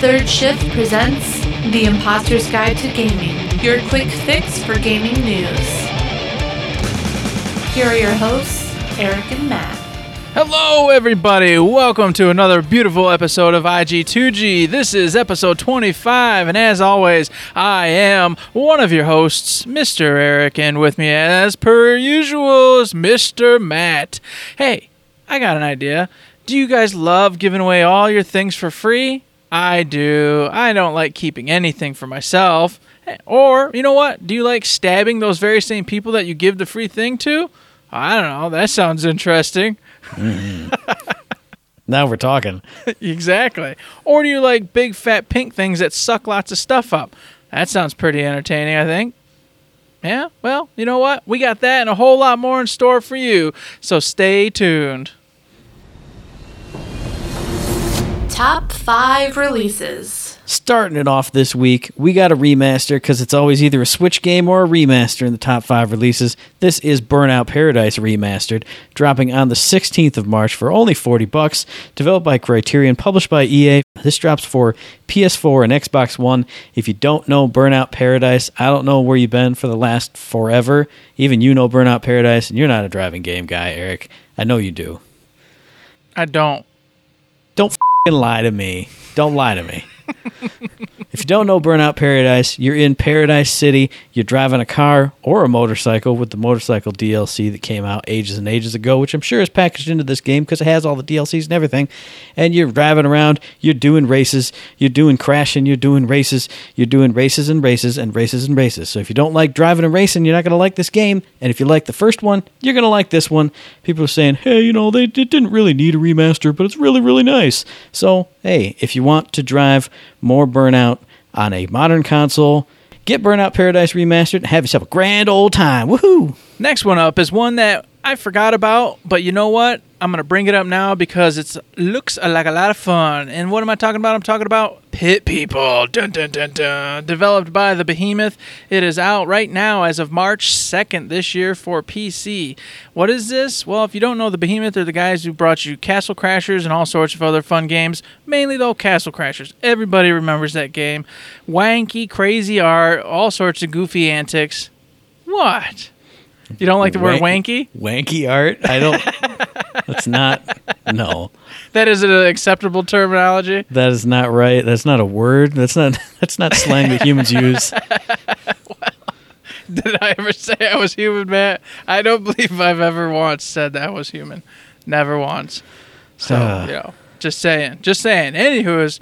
Third Shift presents The Imposter's Guide to Gaming, your quick fix for gaming news. Here are your hosts, Eric and Matt. Hello, everybody. Welcome to another beautiful episode of IG2G. This is episode 25, and as always, I am one of your hosts, Mr. Eric, and with me, as per usual, is Mr. Matt. Hey, I got an idea. Do you guys love giving away all your things for free? I do. I don't like keeping anything for myself. Or, you know what? Do you like stabbing those very same people that you give the free thing to? I don't know. That sounds interesting. Now we're talking. exactly. Or do you like big fat pink things that suck lots of stuff up? That sounds pretty entertaining, I think. Yeah, well, you know what? We got that and a whole lot more in store for you. So stay tuned. Top 5 releases. Starting it off this week, we got a remaster because it's always either a Switch game or a remaster in the top five releases. This is Burnout Paradise Remastered, dropping on the 16th of March for only 40 bucks. Developed by Criterion, published by EA. This drops for PS4 and Xbox One. If you don't know Burnout Paradise, I don't know where you've been for the last forever. Even you know Burnout Paradise, and you're not a driving game guy, Eric. I know you do. I don't. Don't lie to me. Don't lie to me. if you don't know Burnout Paradise, you're in Paradise City. You're driving a car or a motorcycle with the motorcycle DLC that came out ages and ages ago, which I'm sure is packaged into this game because it has all the DLCs and everything. And you're driving around, you're doing races, you're doing crashing, you're doing races, you're doing races and races and races and races. So if you don't like driving and racing, you're not going to like this game. And if you like the first one, you're going to like this one. People are saying, hey, you know, they it didn't really need a remaster, but it's really, really nice. So, hey, if you want to drive more Burnout on a modern console, get Burnout Paradise Remastered and have yourself a grand old time. Woohoo! Next one up is one that I forgot about, but you know what? I'm gonna bring it up now because it looks like a lot of fun. And what am I talking about? I'm talking about Pit People. Dun dun dun dun. Developed by the Behemoth. It is out right now as of March 2nd this year for PC. What is this? Well, if you don't know the Behemoth, they're the guys who brought you Castle Crashers and all sorts of other fun games. Mainly though, Castle Crashers. Everybody remembers that game. Wanky, crazy art, all sorts of goofy antics. What? You don't like the word Wank- wanky? Wanky art? I don't. that's not. No, That is an acceptable terminology. that is not right. That's not a word. That's not. That's not slang that humans use. Did I ever say I was human, Matt? I don't believe I've ever once said that I was human. Never once. So, Ah. you know, just saying. Just saying. Anywho, is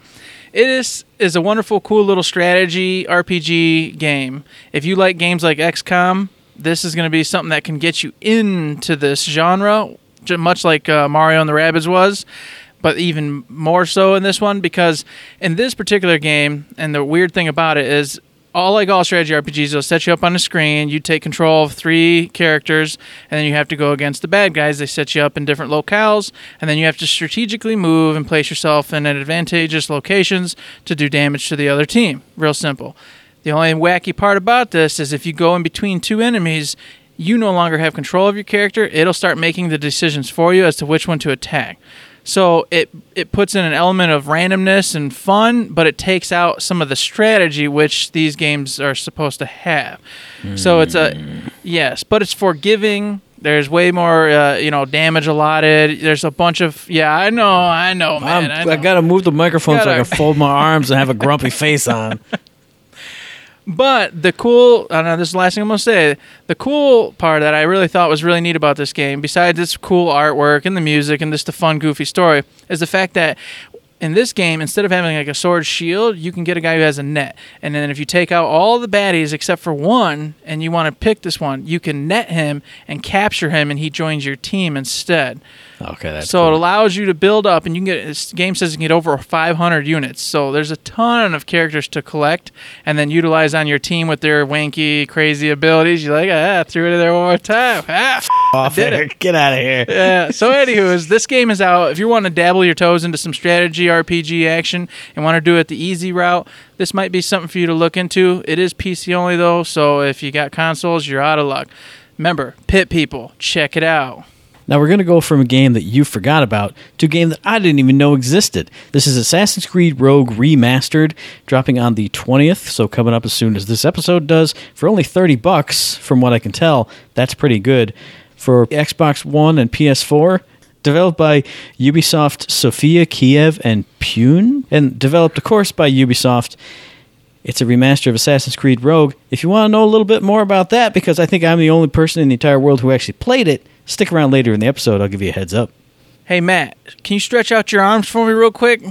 it is is a wonderful, cool little strategy RPG game. If you like games like XCOM, this is going to be something that can get you into this genre, much like uh, Mario and the Rabbids was. But even more so in this one because in this particular game, and the weird thing about it is all like all strategy RPGs, they'll set you up on a screen. You take control of three characters, and then you have to go against the bad guys. They set you up in different locales, and then you have to strategically move and place yourself in advantageous locations to do damage to the other team. Real simple. The only wacky part about this is if you go in between two enemies, you no longer have control of your character. It'll start making the decisions for you as to which one to attack. So it it puts in an element of randomness and fun, but it takes out some of the strategy which these games are supposed to have. So it's a yes, but it's forgiving. There's way more, uh, you know, damage allotted. There's a bunch of yeah. I know, I know, man. I, I'm, know. I gotta move the microphone so I can fold my arms and have a grumpy face on. But the cool, I know this is the last thing I'm gonna say. The cool part that I really thought was really neat about this game, besides its cool artwork and the music and just the fun, goofy story, is the fact that in this game, instead of having like a sword shield, you can get a guy who has a net. And then if you take out all the baddies except for one, and you want to pick this one, you can net him and capture him, and he joins your team instead. Okay, that's so it allows you to build up, and you can get. This game says you can get over 500 units. So there's a ton of characters to collect, and then utilize on your team with their wanky, crazy abilities. You're like, ah, threw it in there one more time. Ah, off did there. Get out of here. yeah. So, anywho, is this game is out. If you want to dabble your toes into some strategy RPG action and want to do it the easy route, this might be something for you to look into. It is PC only though, so if you got consoles, you're out of luck. Remember, Pit People, check it out. Now we're going to go from a game that you forgot about to a game that I didn't even know existed. This is Assassin's Creed Rogue Remastered, dropping on the 20th, so coming up as soon as this episode does, for only 30 bucks from what I can tell. That's pretty good. For Xbox One and PS4, developed by Ubisoft Sofia, Kiev, and Pune, and developed, of course, by Ubisoft. It's a remaster of Assassin's Creed Rogue. If you want to know a little bit more about that, because I think I'm the only person in the entire world who actually played it, stick around later in the episode. I'll give you a heads up. Hey, Matt, can you stretch out your arms for me real quick?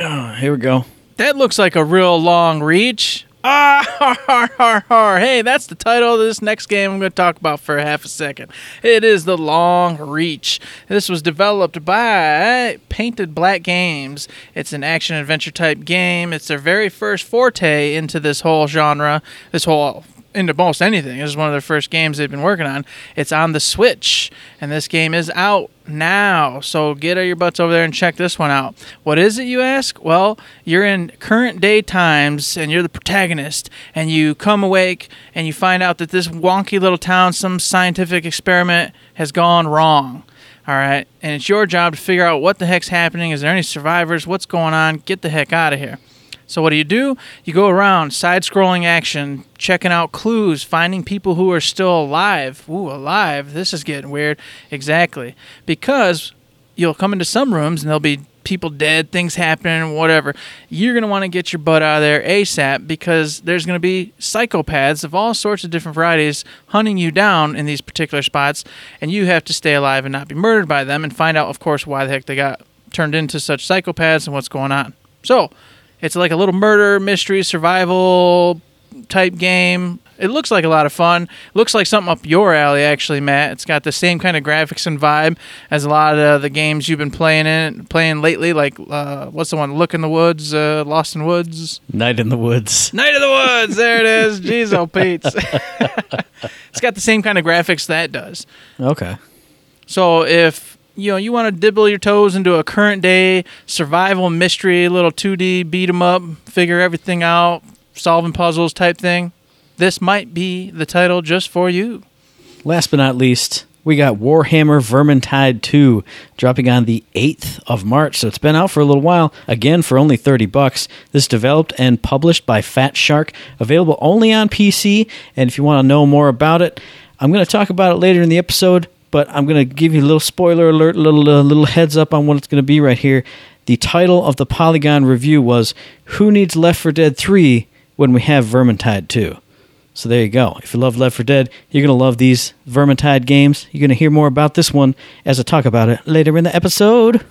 Oh, here we go. That looks like a real long reach. Ah, har, har, har, har. Hey, that's the title of this next game I'm going to talk about for half a second. It is The Long Reach. This was developed by Painted Black Games. It's an action adventure type game. It's their very first forte into this whole genre, this whole into most anything. This is one of their first games they've been working on. It's on the Switch, and this game is out now. So get your butts over there and check this one out. What is it, you ask? Well, you're in current day times, and you're the protagonist, and you come awake and you find out that this wonky little town, some scientific experiment has gone wrong. All right, and it's your job to figure out what the heck's happening. Is there any survivors? What's going on? Get the heck out of here. So what do you do? You go around side-scrolling action, checking out clues, finding people who are still alive. Ooh, alive. This is getting weird. Exactly. Because you'll come into some rooms and there'll be people dead, things happening, whatever. You're going to want to get your butt out of there ASAP because there's going to be psychopaths of all sorts of different varieties hunting you down in these particular spots and you have to stay alive and not be murdered by them and find out of course why the heck they got turned into such psychopaths and what's going on. So, it's like a little murder mystery survival type game. It looks like a lot of fun. Looks like something up your alley, actually, Matt. It's got the same kind of graphics and vibe as a lot of the games you've been playing in playing lately. Like uh, what's the one? Look in the Woods, uh, Lost in Woods, Night in the Woods. Night of the Woods. There it is. Jeez, oh Pete. it's got the same kind of graphics that does. Okay. So if you know you want to dibble your toes into a current day survival mystery, little 2D beat 'em up, figure everything out, solving puzzles type thing, this might be the title just for you. Last but not least, we got Warhammer Vermintide 2 dropping on the 8th of March. So it's been out for a little while. Again, for only 30 bucks. This is developed and published by Fatshark, available only on PC. And if you want to know more about it, I'm going to talk about it later in the episode, but I'm going to give you a little spoiler alert, little little heads up on what it's going to be right here. The title of the Polygon review was "Who Needs Left 4 Dead 3 When We Have Vermintide 2." So there you go. If you love Left 4 Dead, you're going to love these Vermintide games. You're going to hear more about this one as I talk about it later in the episode.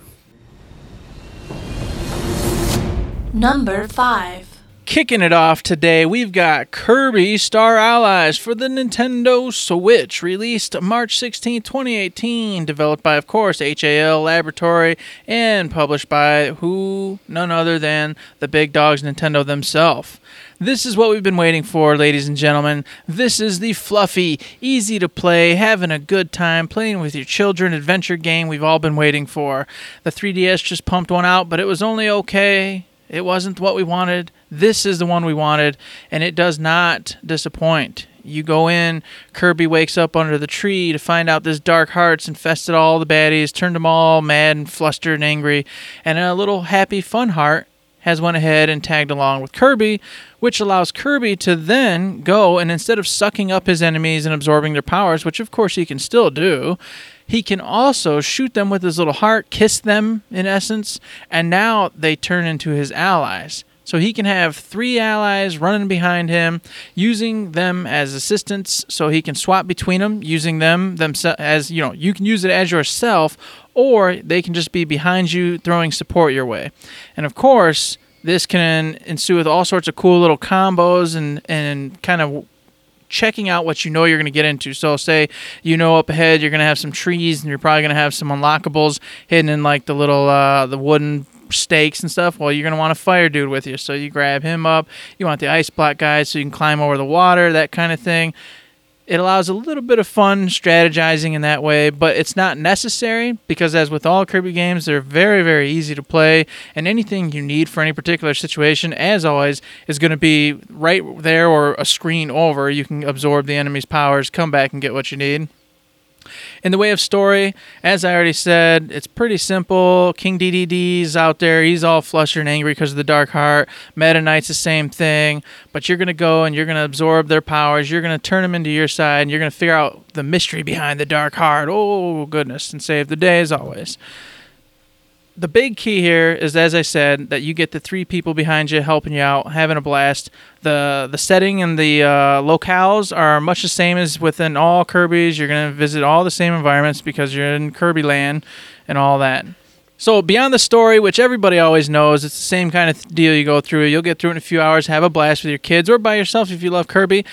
Number 5. Kicking it off today, we've got Kirby Star Allies for the Nintendo Switch, released March 16, 2018, developed by, of course, HAL Laboratory, and published by who? None other than the big dogs Nintendo themselves. This is what we've been waiting for, ladies and gentlemen. This is the fluffy, easy to play, having a good time, playing with your children adventure game we've all been waiting for. The 3DS just pumped one out, but it was only okay. It wasn't what we wanted. This is the one we wanted, and it does not disappoint. You go in, Kirby wakes up under the tree to find out this dark heart's infested all the baddies, turned them all mad and flustered and angry, and a little happy fun heart has went ahead and tagged along with Kirby, which allows Kirby to then go and instead of sucking up his enemies and absorbing their powers, which of course he can still do, he can also shoot them with his little heart, kiss them in essence, and now they turn into his allies. So he can have three allies running behind him, using them as assistants, so he can swap between them, using them themselves as you know. You can use it as yourself, or they can just be behind you, throwing support your way. And of course, this can ensue with all sorts of cool little combos and and kind of checking out what you know you're going to get into. So, say you know up ahead you're going to have some trees and you're probably going to have some unlockables hidden in like the little uh, the wooden stakes and stuff. Well, you're going to want a fire dude with you, so you grab him up. You want the ice block guy so you can climb over the water, that kind of thing. It allows a little bit of fun strategizing in that way, but it's not necessary because, as with all Kirby games, they're very, very easy to play. And anything you need for any particular situation, as always, is going to be right there or a screen over. You can absorb the enemy's powers, come back and get what you need. In the way of story, as I already said, it's pretty simple. King Dedede's out there. He's all flustered and angry because of the Dark Heart. Meta Knight's the same thing. But you're going to go and you're going to absorb their powers. You're going to turn them into your side and you're going to figure out the mystery behind the Dark Heart. Oh, goodness. And save the day as always the big key here is, as I said, that you get the three people behind you helping you out, having a blast. the The setting and the uh, locales are much the same as within all Kirby's. You're gonna visit all the same environments because you're in Kirby Land and all that. So beyond the story, which everybody always knows, it's the same kind of deal you go through. You'll get through in a few hours, have a blast with your kids or by yourself if you love Kirby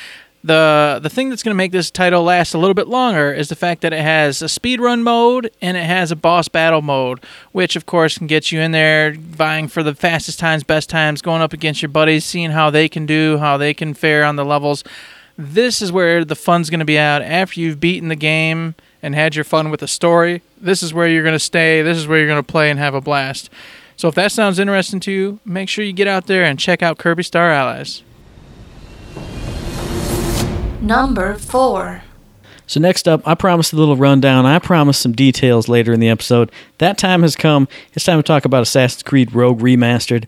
the the thing that's going to make this title last a little bit longer is the fact that it has a speedrun mode and it has a boss battle mode, which of course can get you in there vying for the fastest times, best times, going up against your buddies, seeing how they can do, how they can fare on the levels. This is where the fun's going to be out after you've beaten the game and had your fun with the story. This is where you're going to stay. This is where you're going to play and have a blast. So if that sounds interesting to you, make sure you get out there and check out Kirby Star Allies. Number 4. So next up, I promised a little rundown. I promised some details later in the episode. That time has come. It's time to talk about Assassin's Creed Rogue Remastered.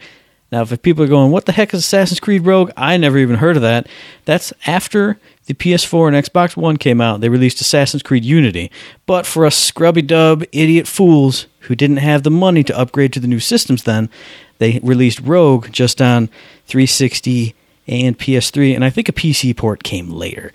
Now, if people are going, what the heck is Assassin's Creed Rogue? I never even heard of that. That's after the PS4 and Xbox One came out. They released Assassin's Creed Unity. But for us scrubby dub idiot fools who didn't have the money to upgrade to the new systems then, they released Rogue just on 360 and PS3, and I think a PC port came later.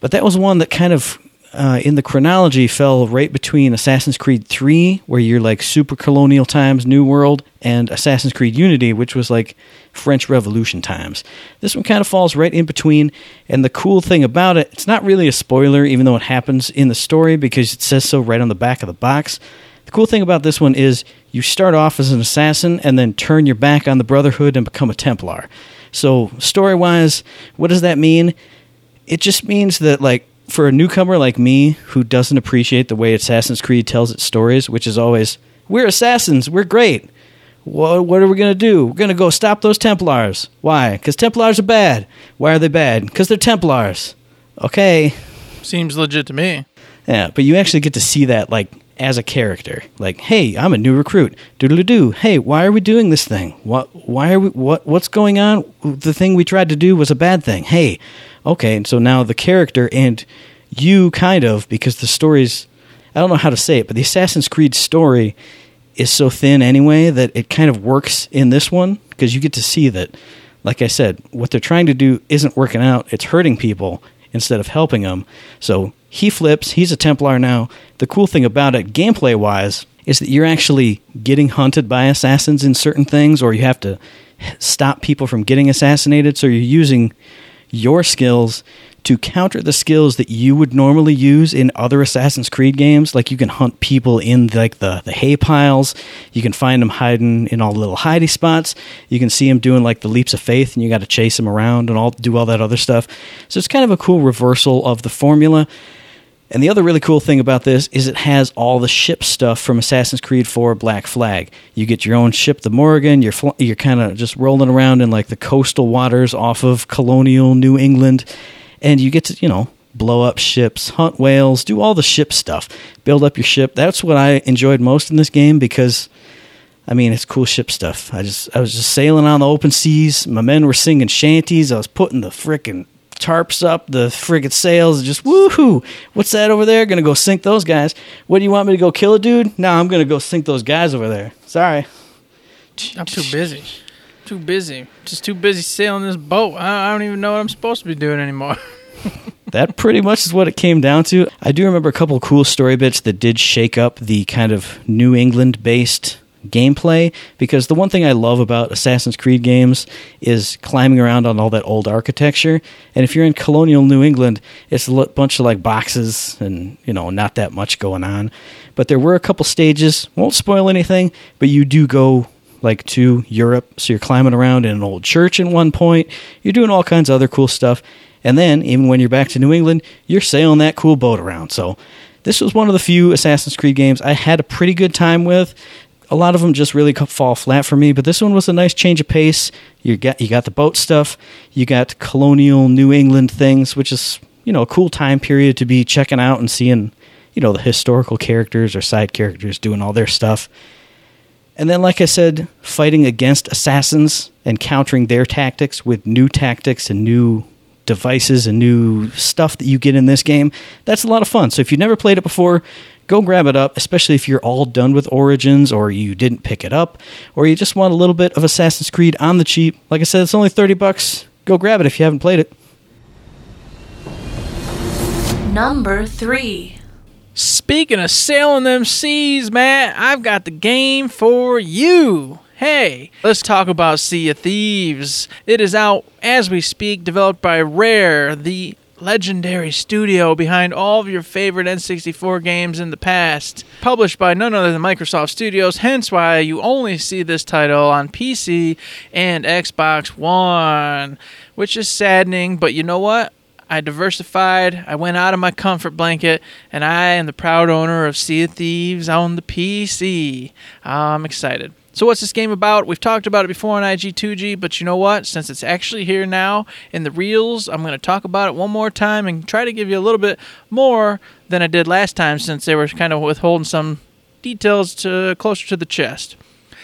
But that was one that kind of, uh, in the chronology, fell right between Assassin's Creed 3, where you're like super colonial times, New World, and Assassin's Creed Unity, which was like French Revolution times. This one kind of falls right in between, and the cool thing about it, it's not really a spoiler, even though it happens in the story because it says so right on the back of the box. The cool thing about this one is you start off as an assassin and then turn your back on the Brotherhood and become a Templar. So, story wise, what does that mean? It just means that, like, for a newcomer like me who doesn't appreciate the way Assassin's Creed tells its stories, which is always, we're assassins, we're great. What, what are we going to do? We're going to go stop those Templars. Why? Because Templars are bad. Why are they bad? Because they're Templars. Okay. Seems legit to me. Yeah, but you actually get to see that, like, as a character. Like, hey, I'm a new recruit. Doodle doo. Hey, why are we doing this thing? What? Why are we? What? What's going on? The thing we tried to do was a bad thing. Hey, okay. And so now the character and you kind of because the story's I don't know how to say it, but the Assassin's Creed story is so thin anyway that it kind of works in this one because you get to see that. Like I said, what they're trying to do isn't working out. It's hurting people instead of helping them. So he flips. He's a Templar now. The cool thing about it, gameplay wise, is that you're actually getting hunted by assassins in certain things, or you have to stop people from getting assassinated. So you're using your skills to counter the skills that you would normally use in other Assassin's Creed games. Like you can hunt people in like the, the hay piles. You can find them hiding in all the little hidey spots. You can see them doing like the leaps of faith, and you got to chase them around and all do all that other stuff. So it's kind of a cool reversal of the formula. And the other really cool thing about this is it has all the ship stuff from Assassin's Creed 4 Black Flag. You get your own ship, the Morgan. You're fl- you're kind of just rolling around in like the coastal waters off of colonial New England, and you get to you know blow up ships, hunt whales, do all the ship stuff, build up your ship. That's what I enjoyed most in this game because. I mean, it's cool ship stuff. I just, I was just sailing on the open seas. My men were singing shanties. I was putting the frickin' tarps up, the friggin' sails, just woohoo! What's that over there? Gonna go sink those guys. What do you want me to go kill a dude? No, I'm gonna go sink those guys over there. Sorry. I'm too busy. Too busy. Just too busy sailing this boat. I, I don't even know what I'm supposed to be doing anymore. that pretty much is what it came down to. I do remember a couple cool story bits that did shake up the kind of New England based gameplay because the one thing I love about Assassin's Creed games is climbing around on all that old architecture. And if you're in colonial New England, it's a bunch of like boxes and, you know, not that much going on. But there were a couple stages, won't spoil anything, but you do go like to Europe. So you're climbing around in an old church at one point. You're doing all kinds of other cool stuff. And then, even when you're back to New England, you're sailing that cool boat around. So, this was one of the few Assassin's Creed games I had a pretty good time with a lot of them just really fall flat for me. But this one was a nice change of pace. You got you got the boat stuff, you got colonial New England things, which is you know a cool time period to be checking out and seeing you know, the historical characters or side characters doing all their stuff. And then, like I said, fighting against assassins and countering their tactics with new tactics and new devices and new stuff that you get in this game. That's a lot of fun. So if you've never played it before, go grab it up, especially if you're all done with Origins or you didn't pick it up or you just want a little bit of Assassin's Creed on the cheap. Like I said, it's only 30 bucks. Go grab it if you haven't played it. Number 3. Speaking of sailing them seas, Matt, I've got the game for you. Hey, let's talk about Sea of Thieves. It is out as we speak, developed by Rare, the legendary studio behind all of your favorite N64 games in the past. Published by none other than Microsoft Studios, hence why you only see this title on PC and Xbox One, which is saddening, but you know what? I diversified. I went out of my comfort blanket, and I am the proud owner of Sea of Thieves on the PC. I'm excited. So, what's this game about? We've talked about it before on IG2G, but you know what? Since it's actually here now in the reels, I'm going to talk about it one more time and try to give you a little bit more than I did last time since they were kind of withholding some details to closer to the chest.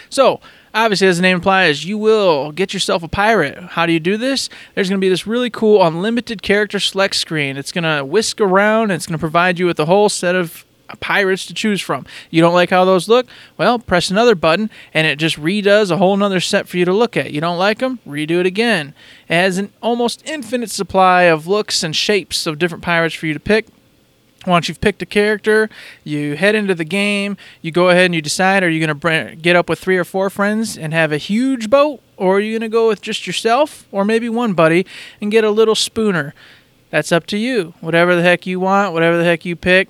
So, obviously, as the name implies, you will get yourself a pirate. How do you do this? There's going to be this really cool unlimited character select screen. It's going to whisk around it's going to provide you with a whole set of pirates to choose from. You don't like how those look? Well, press another button and it just redoes a whole nother set for you to look at. You don't like them? Redo it again. It has an almost infinite supply of looks and shapes of different pirates for you to pick. Once you've picked a character, you head into the game. You go ahead and you decide: Are you going to get up with three or four friends and have a huge boat, or are you going to go with just yourself, or maybe one buddy and get a little spooner? That's up to you. Whatever the heck you want, whatever the heck you pick.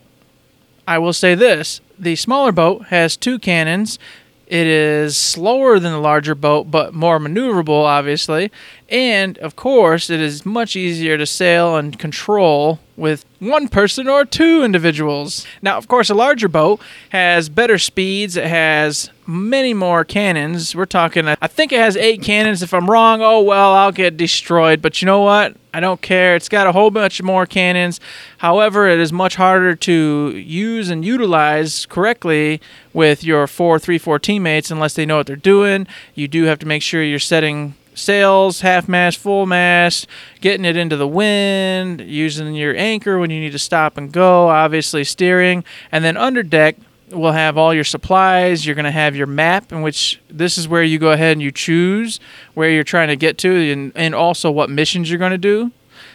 I will say this: the smaller boat has two cannons. It is slower than the larger boat, but more maneuverable, obviously. And of course, it is much easier to sail and control with one person or two individuals. Now, of course, a larger boat has better speeds, it has many more cannons. We're talking, I think it has eight cannons. If I'm wrong, oh well, I'll get destroyed. But you know what? I don't care. It's got a whole bunch more cannons. However, it is much harder to use and utilize correctly with your 434 teammates unless they know what they're doing. You do have to make sure you're setting sails, half mast, full mast, getting it into the wind, using your anchor when you need to stop and go, obviously steering, and then under deck will have all your supplies. You're going to have your map, in which this is where you go ahead and you choose where you're trying to get to, and, and also what missions you're going to do.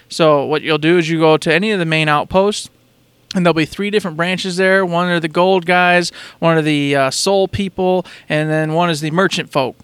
So what you'll do is you go to any of the main outposts. And there'll be three different branches there. One are the gold guys, one are the uh, soul people, and then one is the merchant folk.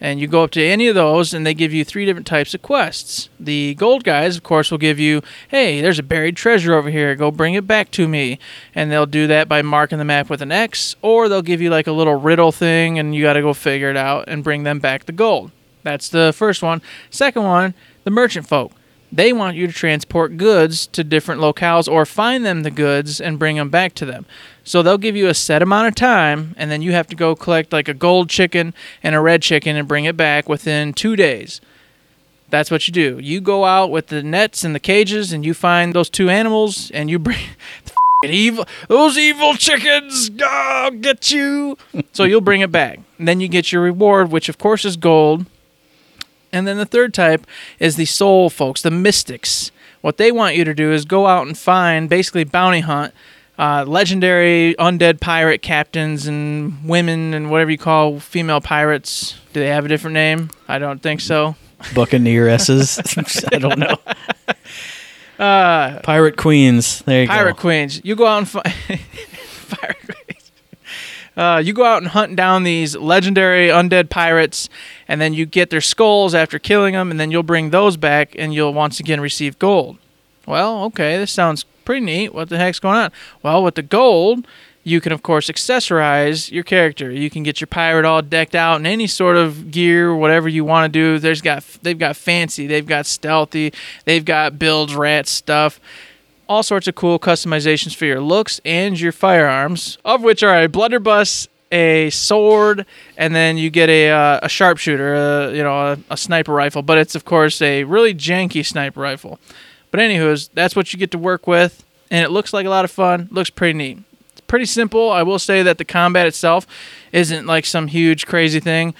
And you go up to any of those, and they give you three different types of quests. The gold guys, of course, will give you, hey, there's a buried treasure over here. Go bring it back to me. And they'll do that by marking the map with an X, or they'll give you like a little riddle thing, and you got to go figure it out and bring them back the gold. That's the first one. Second one, the merchant folk. They want you to transport goods to different locales or find them the goods and bring them back to them. So they'll give you a set amount of time, and then you have to go collect like a gold chicken and a red chicken and bring it back within two days. That's what you do. You go out with the nets and the cages, and you find those two animals, and you bring the evil those evil chickens. I'll get you. so you'll bring it back. And then you get your reward, which of course is gold. And then the third type is the soul folks, the mystics. What they want you to do is go out and find, basically bounty hunt uh, legendary undead pirate captains and women and whatever you call female pirates. Do they have a different name? I don't think so. Buccaneeresses. I don't know. Uh, Pirate queens. There you pirate go. Pirate queens. You go out and find pirate queens. Uh, you go out and hunt down these legendary undead pirates, and then you get their skulls after killing them, and then you'll bring those back, and you'll once again receive gold. Well, okay, this sounds pretty neat. What the heck's going on? Well, with the gold, you can of course accessorize your character. You can get your pirate all decked out in any sort of gear, whatever you want to do. There's got they've got fancy, they've got stealthy, they've got build rat stuff. All sorts of cool customizations for your looks and your firearms, of which are a blunderbuss, a sword, and then you get a, uh, a sharpshooter, uh, you know, a, a sniper rifle. But it's of course a really janky sniper rifle. But anywho's, that's what you get to work with, and it looks like a lot of fun. Looks pretty neat. It's pretty simple. I will say that the combat itself isn't like some huge crazy thing.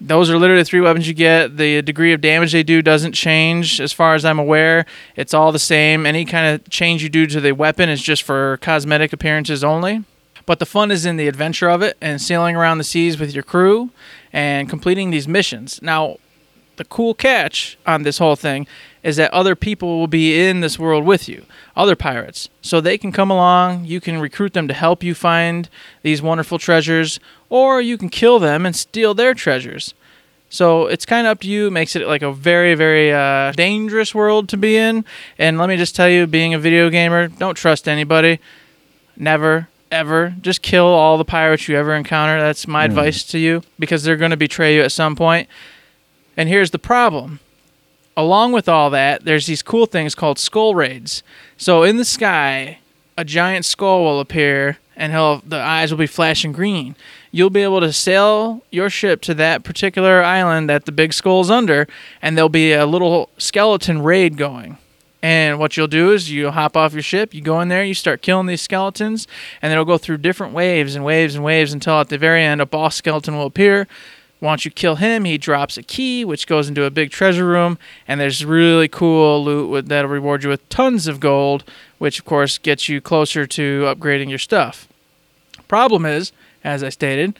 Those are literally the three weapons you get. The degree of damage they do doesn't change as far as I'm aware. It's all the same. Any kind of change you do to the weapon is just for cosmetic appearances only. But the fun is in the adventure of it and sailing around the seas with your crew and completing these missions. Now, the cool catch on this whole thing is that other people will be in this world with you, other pirates. So they can come along, you can recruit them to help you find these wonderful treasures, or you can kill them and steal their treasures. So it's kind of up to you. It makes it like a very, very uh, dangerous world to be in. And let me just tell you, being a video gamer, don't trust anybody. Never, ever. Just kill all the pirates you ever encounter. That's my advice to you because they're going to betray you at some point. And here's the problem. Along with all that, there's these cool things called skull raids. So in the sky, a giant skull will appear and he'll the eyes will be flashing green. You'll be able to sail your ship to that particular island that the big skull's under, and there'll be a little skeleton raid going. And what you'll do is you hop off your ship, you go in there, you start killing these skeletons, and it'll go through different waves and waves and waves until at the very end a boss skeleton will appear. Once you kill him, he drops a key, which goes into a big treasure room, and there's really cool loot that'll reward you with tons of gold, which of course gets you closer to upgrading your stuff. Problem is, as I stated,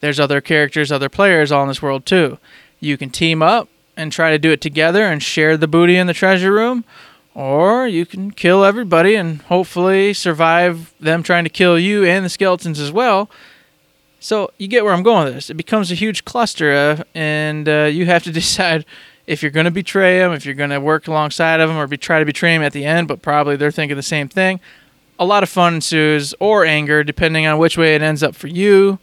there's other characters, other players all in this world too. You can team up and try to do it together and share the booty in the treasure room, or you can kill everybody and hopefully survive them trying to kill you and the skeletons as well. So you get where I'm going with this. It becomes a huge cluster, uh, and uh, you have to decide if you're going to betray them, if you're going to work alongside of them, or be, try to betray them at the end. But probably they're thinking the same thing. A lot of fun ensues, or anger, depending on which way it ends up for you.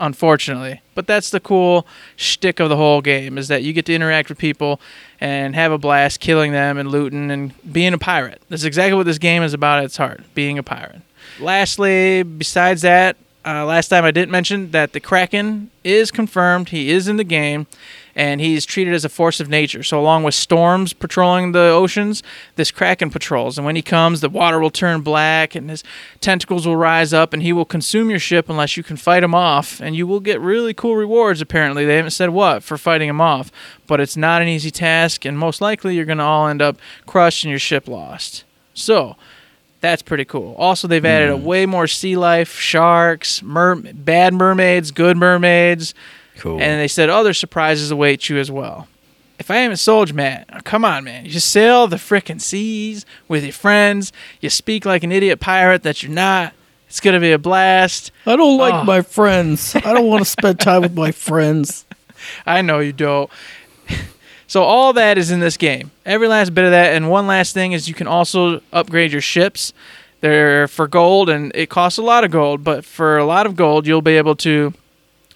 Unfortunately, but that's the cool shtick of the whole game is that you get to interact with people and have a blast, killing them and looting and being a pirate. That's exactly what this game is about at its heart: being a pirate. Lastly, besides that, uh, last time I didn't mention that the Kraken is confirmed. He is in the game, and he's treated as a force of nature. So, along with storms patrolling the oceans, this Kraken patrols. And when he comes, the water will turn black, and his tentacles will rise up, and he will consume your ship unless you can fight him off. And you will get really cool rewards, apparently. They haven't said what for fighting him off, but it's not an easy task, and most likely you're going to all end up crushed and your ship lost. So, that's pretty cool. Also, they've added a hmm. way more sea life, sharks, mer- bad mermaids, good mermaids, Cool. and they said other surprises await you as well. If I haven't sold you, man, come on, man. You sail the frickin' seas with your friends. You speak like an idiot pirate that you're not. It's gonna be a blast. I don't like Oh. my friends. I don't want to spend time with my friends. I know you don't. So all that is in this game. Every last bit of that. And one last thing is you can also upgrade your ships. They're for gold, and it costs a lot of gold. But for a lot of gold, you'll be able to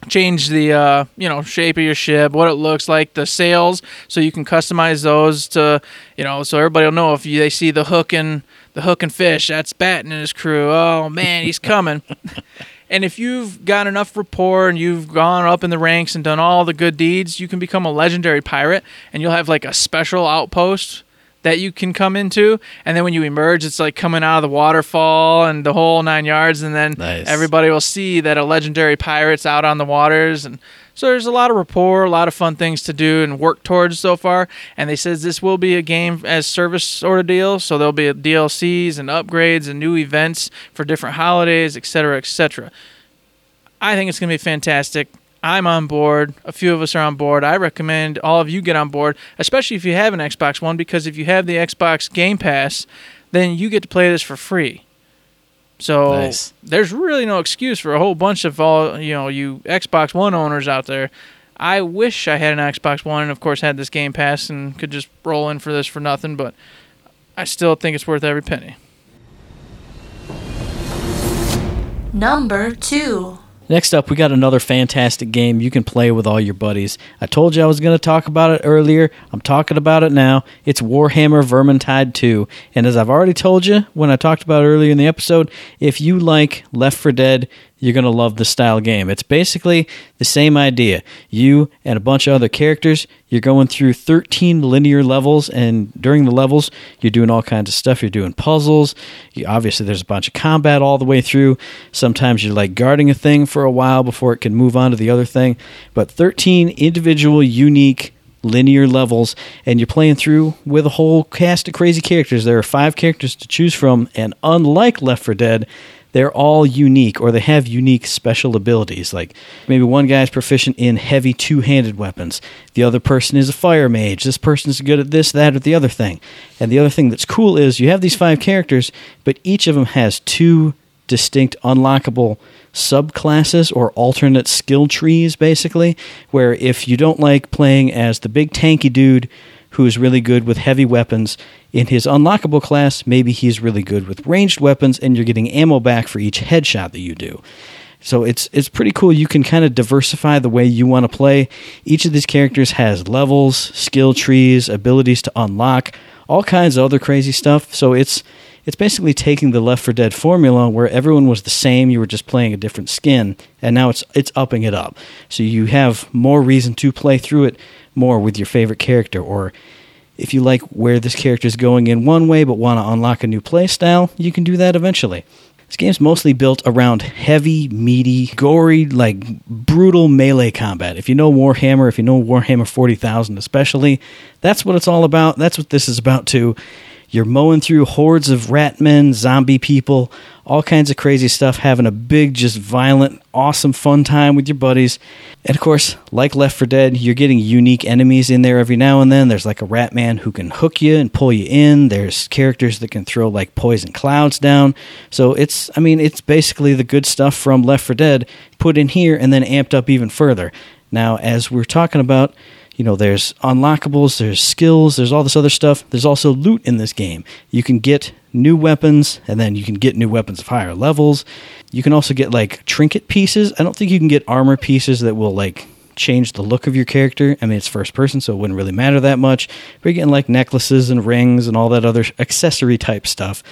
change the uh, you know shape of your ship, what it looks like, the sails, so you can customize those to you know so everybody will know if you, they see the hook and the hook and fish. That's Batten and his crew. Oh man, he's coming. And if you've got enough rapport and you've gone up in the ranks and done all the good deeds, you can become a legendary pirate and you'll have like a special outpost that you can come into. And then when you emerge, it's like coming out of the waterfall and the whole nine yards. And then Nice. everybody will see that a legendary pirate's out on the waters. And so there's a lot of rapport, a lot of fun things to do and work towards so far. And they says this will be a game as service sort of deal. So there'll be DLCs and upgrades and new events for different holidays, et cetera, et cetera. I think it's going to be fantastic. I'm on board. A few of us are on board. I recommend all of you get on board, especially if you have an Xbox One, because if you have the Xbox Game Pass, then you get to play this for free. So Nice. there's really no excuse for a whole bunch of all you know you Xbox One owners out there. I wish I had an Xbox One and of course had this Game Pass and could just roll in for this for nothing, but I still think it's worth every penny. Number 2. Next up, we got another fantastic game you can play with all your buddies. I told you I was going to talk about it earlier. I'm talking about it now. It's Warhammer Vermintide 2. And as I've already told you when I talked about it earlier in the episode, if you like Left 4 Dead, you're going to love the style game. It's basically the same idea. You and a bunch of other characters, you're going through 13 linear levels, and during the levels, you're doing all kinds of stuff. You're doing puzzles. You, obviously, there's a bunch of combat all the way through. Sometimes you're like guarding a thing for a while before it can move on to the other thing. But 13 individual, unique linear levels, and you're playing through with a whole cast of crazy characters. There are five characters to choose from, and unlike Left 4 Dead, they're all unique or they have unique special abilities. Like maybe one guy's proficient in heavy two handed weapons, the other person is a fire mage, this person's good at this, that, or the other thing. And the other thing that's cool is you have these five characters, but each of them has two distinct unlockable subclasses or alternate skill trees, basically, where if you don't like playing as the big tanky dude who is really good with heavy weapons, in his unlockable class, maybe he's really good with ranged weapons, and you're getting ammo back for each headshot that you do. So it's it's pretty cool. You can kind of diversify the way you want to play. Each of these characters has levels, skill trees, abilities to unlock, all kinds of other crazy stuff. So it's it's basically taking the Left 4 Dead formula where everyone was the same, you were just playing a different skin, and now it's it's upping it up. So you have more reason to play through it more with your favorite character or if you like where this character is going in one way but want to unlock a new playstyle, you can do that eventually. This game's mostly built around heavy, meaty, gory, like brutal melee combat. If you know Warhammer, if you know Warhammer 40,000 especially, that's what it's all about. That's what this is about too. You're mowing through hordes of rat men, zombie people, all kinds of crazy stuff, having a big, just violent, awesome, fun time with your buddies. And of course, like Left 4 Dead, you're getting unique enemies in there every now and then. There's like a rat man who can hook you and pull you in. There's characters that can throw like poison clouds down. So it's, I mean, it's basically the good stuff from Left 4 Dead put in here and then amped up even further. Now, as we're talking about, you know, there's unlockables, there's skills, there's all this other stuff. There's also loot in this game. You can get new weapons, and then you can get new weapons of higher levels. You can also get like trinket pieces. I don't think you can get armor pieces that will like change the look of your character. I mean, it's first person, so it wouldn't really matter that much. But you're getting like necklaces and rings and all that other accessory type stuff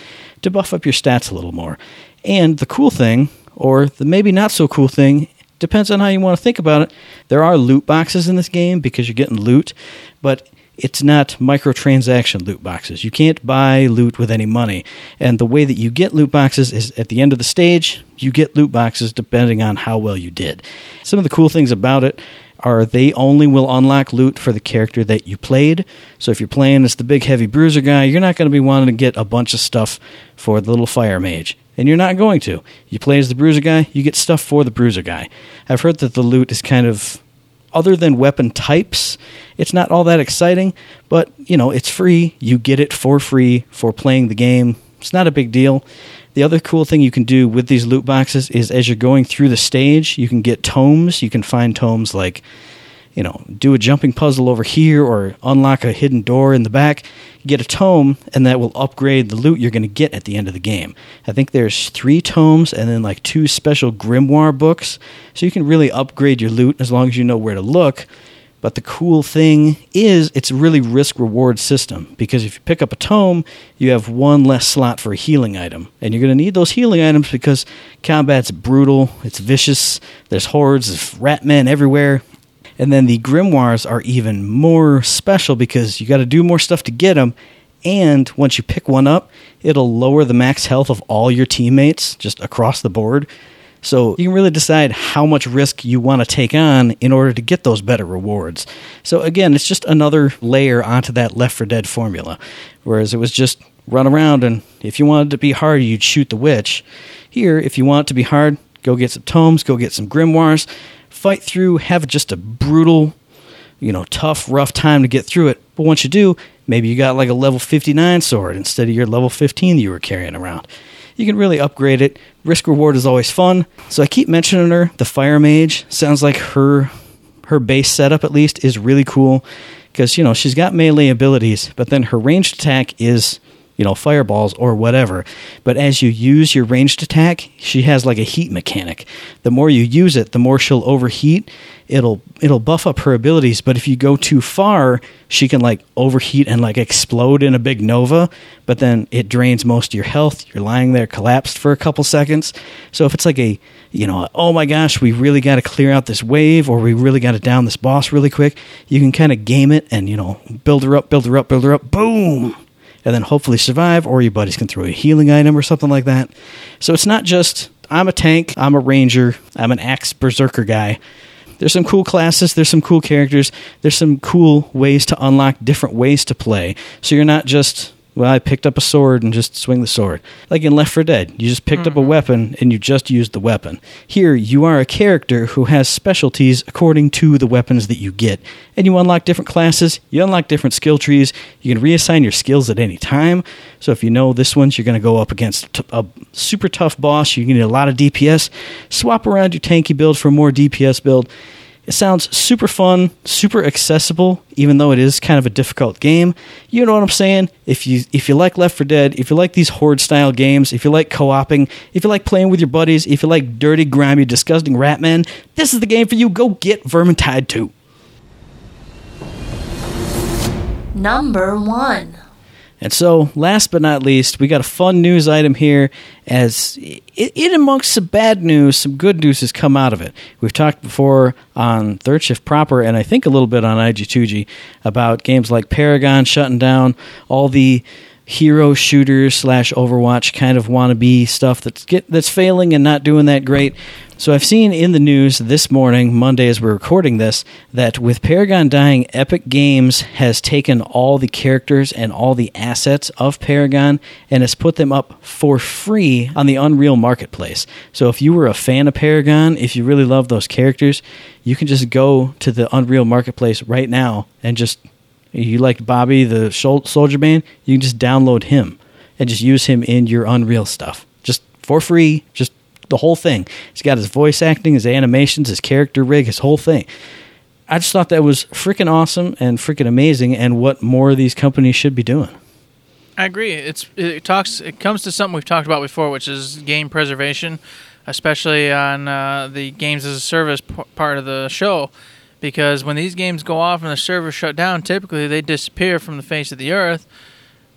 to buff up your stats a little more. And the cool thing, or the maybe not so cool thing, depends on how you want to think about it. There are loot boxes in this game because you're getting loot, but it's not microtransaction loot boxes. You can't buy loot with any money. And the way that you get loot boxes is at the end of the stage, you get loot boxes depending on how well you did. Some of the cool things about it are they only will unlock loot for the character that you played. So if you're playing as the big heavy bruiser guy, you're not going to be wanting to get a bunch of stuff for the little fire mage and you're not going to. You play as the bruiser guy, you get stuff for the bruiser guy. I've heard that the loot is kind of other than weapon types, it's not all that exciting, but you know, it's free. You get it for free for playing the game. It's not a big deal. The other cool thing you can do with these loot boxes is as you're going through the stage, you can get tomes. You can find tomes like you know, do a jumping puzzle over here or unlock a hidden door in the back, get a tome, and that will upgrade the loot you're going to get at the end of the game. I think there's three tomes and then like two special grimoire books, so you can really upgrade your loot as long as you know where to look. But the cool thing is, it's a really risk reward system because if you pick up a tome, you have one less slot for a healing item. And you're going to need those healing items because combat's brutal, it's vicious, there's hordes of rat men everywhere. And then the grimoires are even more special because you got to do more stuff to get them. And once you pick one up, it'll lower the max health of all your teammates just across the board. So you can really decide how much risk you want to take on in order to get those better rewards. So again, it's just another layer onto that Left 4 Dead formula. Whereas it was just run around and if you wanted to be hard, you'd shoot the witch. Here, if you want to be hard, go get some tomes, go get some grimoires, fight through, have just a brutal, you know, tough, rough time to get through it. But once you do, maybe you got like a level 59 sword instead of your level 15 that you were carrying around. You can really upgrade it. Risk reward is always fun. So I keep mentioning her. The Fire Mage sounds like her her base setup at least is really cool because you know she's got melee abilities, but then her ranged attack is you know, fireballs or whatever. But as you use your ranged attack, she has like a heat mechanic. The more you use it, the more she'll overheat. It'll it'll buff up her abilities, but if you go too far, she can like overheat and like explode in a big nova, but then it drains most of your health. You're lying there collapsed for a couple seconds. So if it's like a, you know, oh my gosh, we really got to clear out this wave or we really got to down this boss really quick, you can kind of game it and, you know, build her up, build her up, build her up, boom and then hopefully survive, or your buddies can throw a healing item or something like that. So it's not just I'm a tank, I'm a ranger, I'm an axe berserker guy. There's some cool classes, there's some cool characters, there's some cool ways to unlock different ways to play. So you're not just well, I picked up a sword and just swing the sword. Like in Left 4 Dead, you just picked mm-hmm. up a mm-hmm. weapon and you just used the weapon. Here, you are a character who has specialties according to the weapons that you get. And you unlock different classes, you unlock different skill trees, you can reassign your skills at any time. So if you know this one's you're going to go up against a super tough boss, you need a lot of DPS, swap around your tanky build for a more DPS build it sounds super fun, super accessible, even though it is kind of a difficult game. You know what I'm saying? If you if you like Left 4 Dead, if you like these horde style games, if you like co-oping, if you like playing with your buddies, if you like dirty, grimy, disgusting rat men, this is the game for you. Go get Vermintide 2. Number 1 and so, last but not least, we got a fun news item here. As in amongst some bad news, some good news has come out of it. We've talked before on Third Shift proper, and I think a little bit on IG2G about games like Paragon shutting down, all the hero shooters slash Overwatch kind of wannabe stuff that's get that's failing and not doing that great. So I've seen in the news this morning, Monday as we're recording this, that with Paragon dying, Epic Games has taken all the characters and all the assets of Paragon and has put them up for free on the Unreal Marketplace. So if you were a fan of Paragon, if you really love those characters, you can just go to the Unreal Marketplace right now and just you liked Bobby the Soldier Man, you can just download him and just use him in your Unreal stuff. Just for free, just the whole thing. He's got his voice acting, his animations, his character rig, his whole thing. I just thought that was freaking awesome and freaking amazing, and what more of these companies should be doing. I agree. It's it talks. It comes to something we've talked about before, which is game preservation, especially on uh, the games as a service p- part of the show. Because when these games go off and the servers shut down, typically they disappear from the face of the earth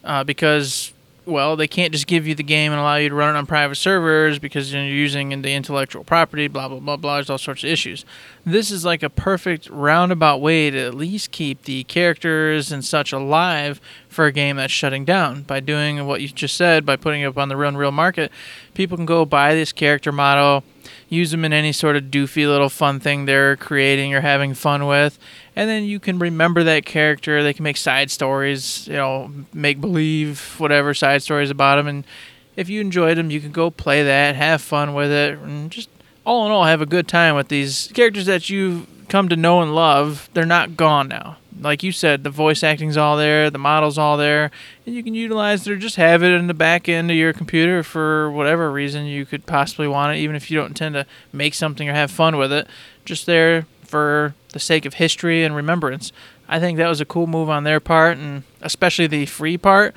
uh, because well, they can't just give you the game and allow you to run it on private servers because you're using the intellectual property, blah, blah, blah, blah. There's all sorts of issues. This is like a perfect roundabout way to at least keep the characters and such alive for a game that's shutting down. By doing what you just said, by putting it up on the real, Unreal Market, people can go buy this character model, use them in any sort of doofy little fun thing they're creating or having fun with, and then you can remember that character. They can make side stories, you know, make believe, whatever side stories about them. And if you enjoyed them, you can go play that, have fun with it, and just all in all have a good time with these characters that you've come to know and love. They're not gone now. Like you said, the voice acting's all there, the model's all there, and you can utilize it or just have it in the back end of your computer for whatever reason you could possibly want it, even if you don't intend to make something or have fun with it. Just there for the sake of history and remembrance. I think that was a cool move on their part, and especially the free part.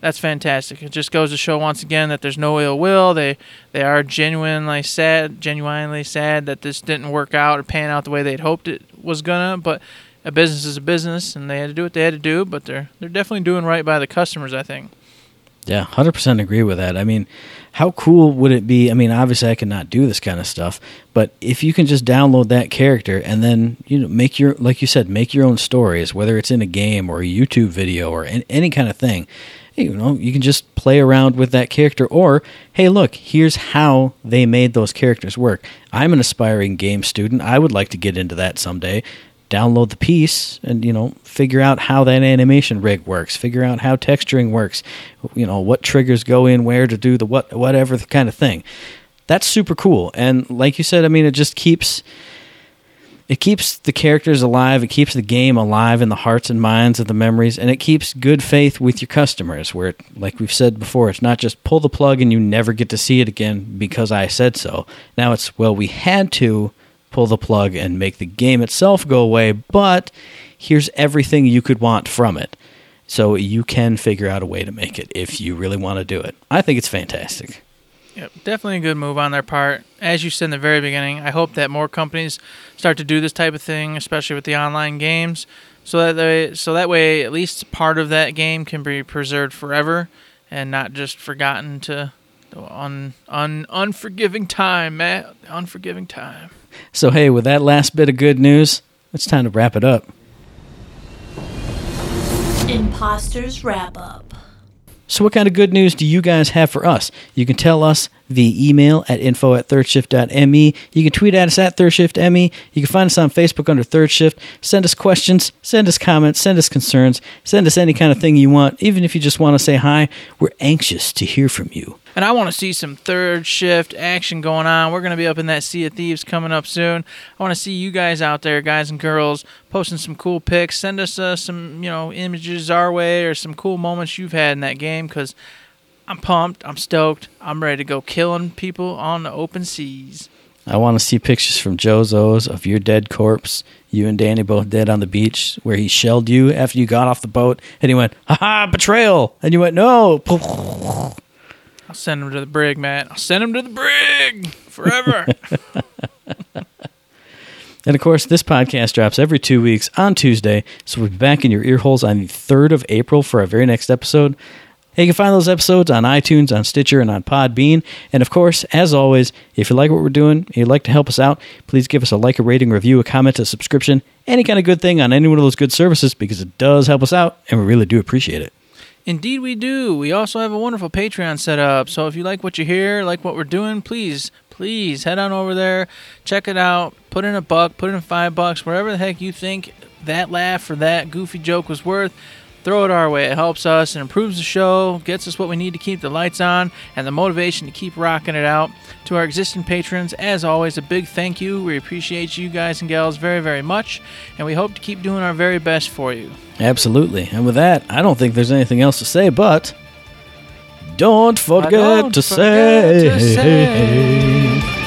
That's fantastic. It just goes to show once again that there's no ill will. They they are genuinely sad, genuinely sad that this didn't work out or pan out the way they'd hoped it was gonna. But a business is a business, and they had to do what they had to do. But they're they're definitely doing right by the customers. I think. Yeah, hundred percent agree with that. I mean, how cool would it be? I mean, obviously, I cannot do this kind of stuff, but if you can just download that character and then you know make your, like you said, make your own stories, whether it's in a game or a YouTube video or any kind of thing, you know, you can just play around with that character. Or, hey, look, here's how they made those characters work. I'm an aspiring game student. I would like to get into that someday download the piece and you know figure out how that animation rig works figure out how texturing works you know what triggers go in where to do the what whatever kind of thing. That's super cool. And like you said i mean it just keeps it keeps the characters alive it keeps the game alive in the hearts and minds of the memories and it keeps good faith with your customers where like we've said before it's not just pull the plug and you never get to see it again because i said so. Now it's well we had to pull the plug and make the game itself go away, but here's everything you could want from it. So you can figure out a way to make it if you really want to do it. I think it's fantastic. Yep, definitely a good move on their part. As you said in the very beginning, I hope that more companies start to do this type of thing, especially with the online games, so that they, so that way at least part of that game can be preserved forever and not just forgotten to the un, un, unforgiving time, Matt. Unforgiving time. So, hey, with that last bit of good news, it's time to wrap it up. Imposters Wrap Up. So, what kind of good news do you guys have for us? You can tell us via email at info at thirdshift.me. You can tweet at us at thirdshiftme. You can find us on Facebook under Third Shift. Send us questions, send us comments, send us concerns, send us any kind of thing you want. Even if you just want to say hi, we're anxious to hear from you. And I want to see some third shift action going on. We're going to be up in that Sea of Thieves coming up soon. I want to see you guys out there, guys and girls, posting some cool pics. Send us uh, some, you know, images our way or some cool moments you've had in that game because I'm pumped. I'm stoked. I'm ready to go killing people on the open seas. I want to see pictures from Joe's O's of your dead corpse, you and Danny both dead on the beach, where he shelled you after you got off the boat, and he went, "Ha ha, betrayal!" And you went, "No." I'll send him to the brig, Matt. I'll send him to the brig forever. And of course, this podcast drops every two weeks on Tuesday, so we'll be back in your ear holes on the 3rd of April for our very next episode. You can find those episodes on iTunes, on Stitcher, and on Podbean. And of course, as always, if you like what we're doing and you'd like to help us out, please give us a like, a rating, review, a comment, a subscription, any kind of good thing on any one of those good services because it does help us out and we really do appreciate it. Indeed, we do. We also have a wonderful Patreon set up. So if you like what you hear, like what we're doing, please, please head on over there, check it out, put in a buck, put in five bucks, wherever the heck you think that laugh or that goofy joke was worth. Throw it our way. It helps us and improves the show, gets us what we need to keep the lights on, and the motivation to keep rocking it out. To our existing patrons, as always, a big thank you. We appreciate you guys and gals very, very much, and we hope to keep doing our very best for you. Absolutely. And with that, I don't think there's anything else to say, but don't forget, don't to, forget say, to say-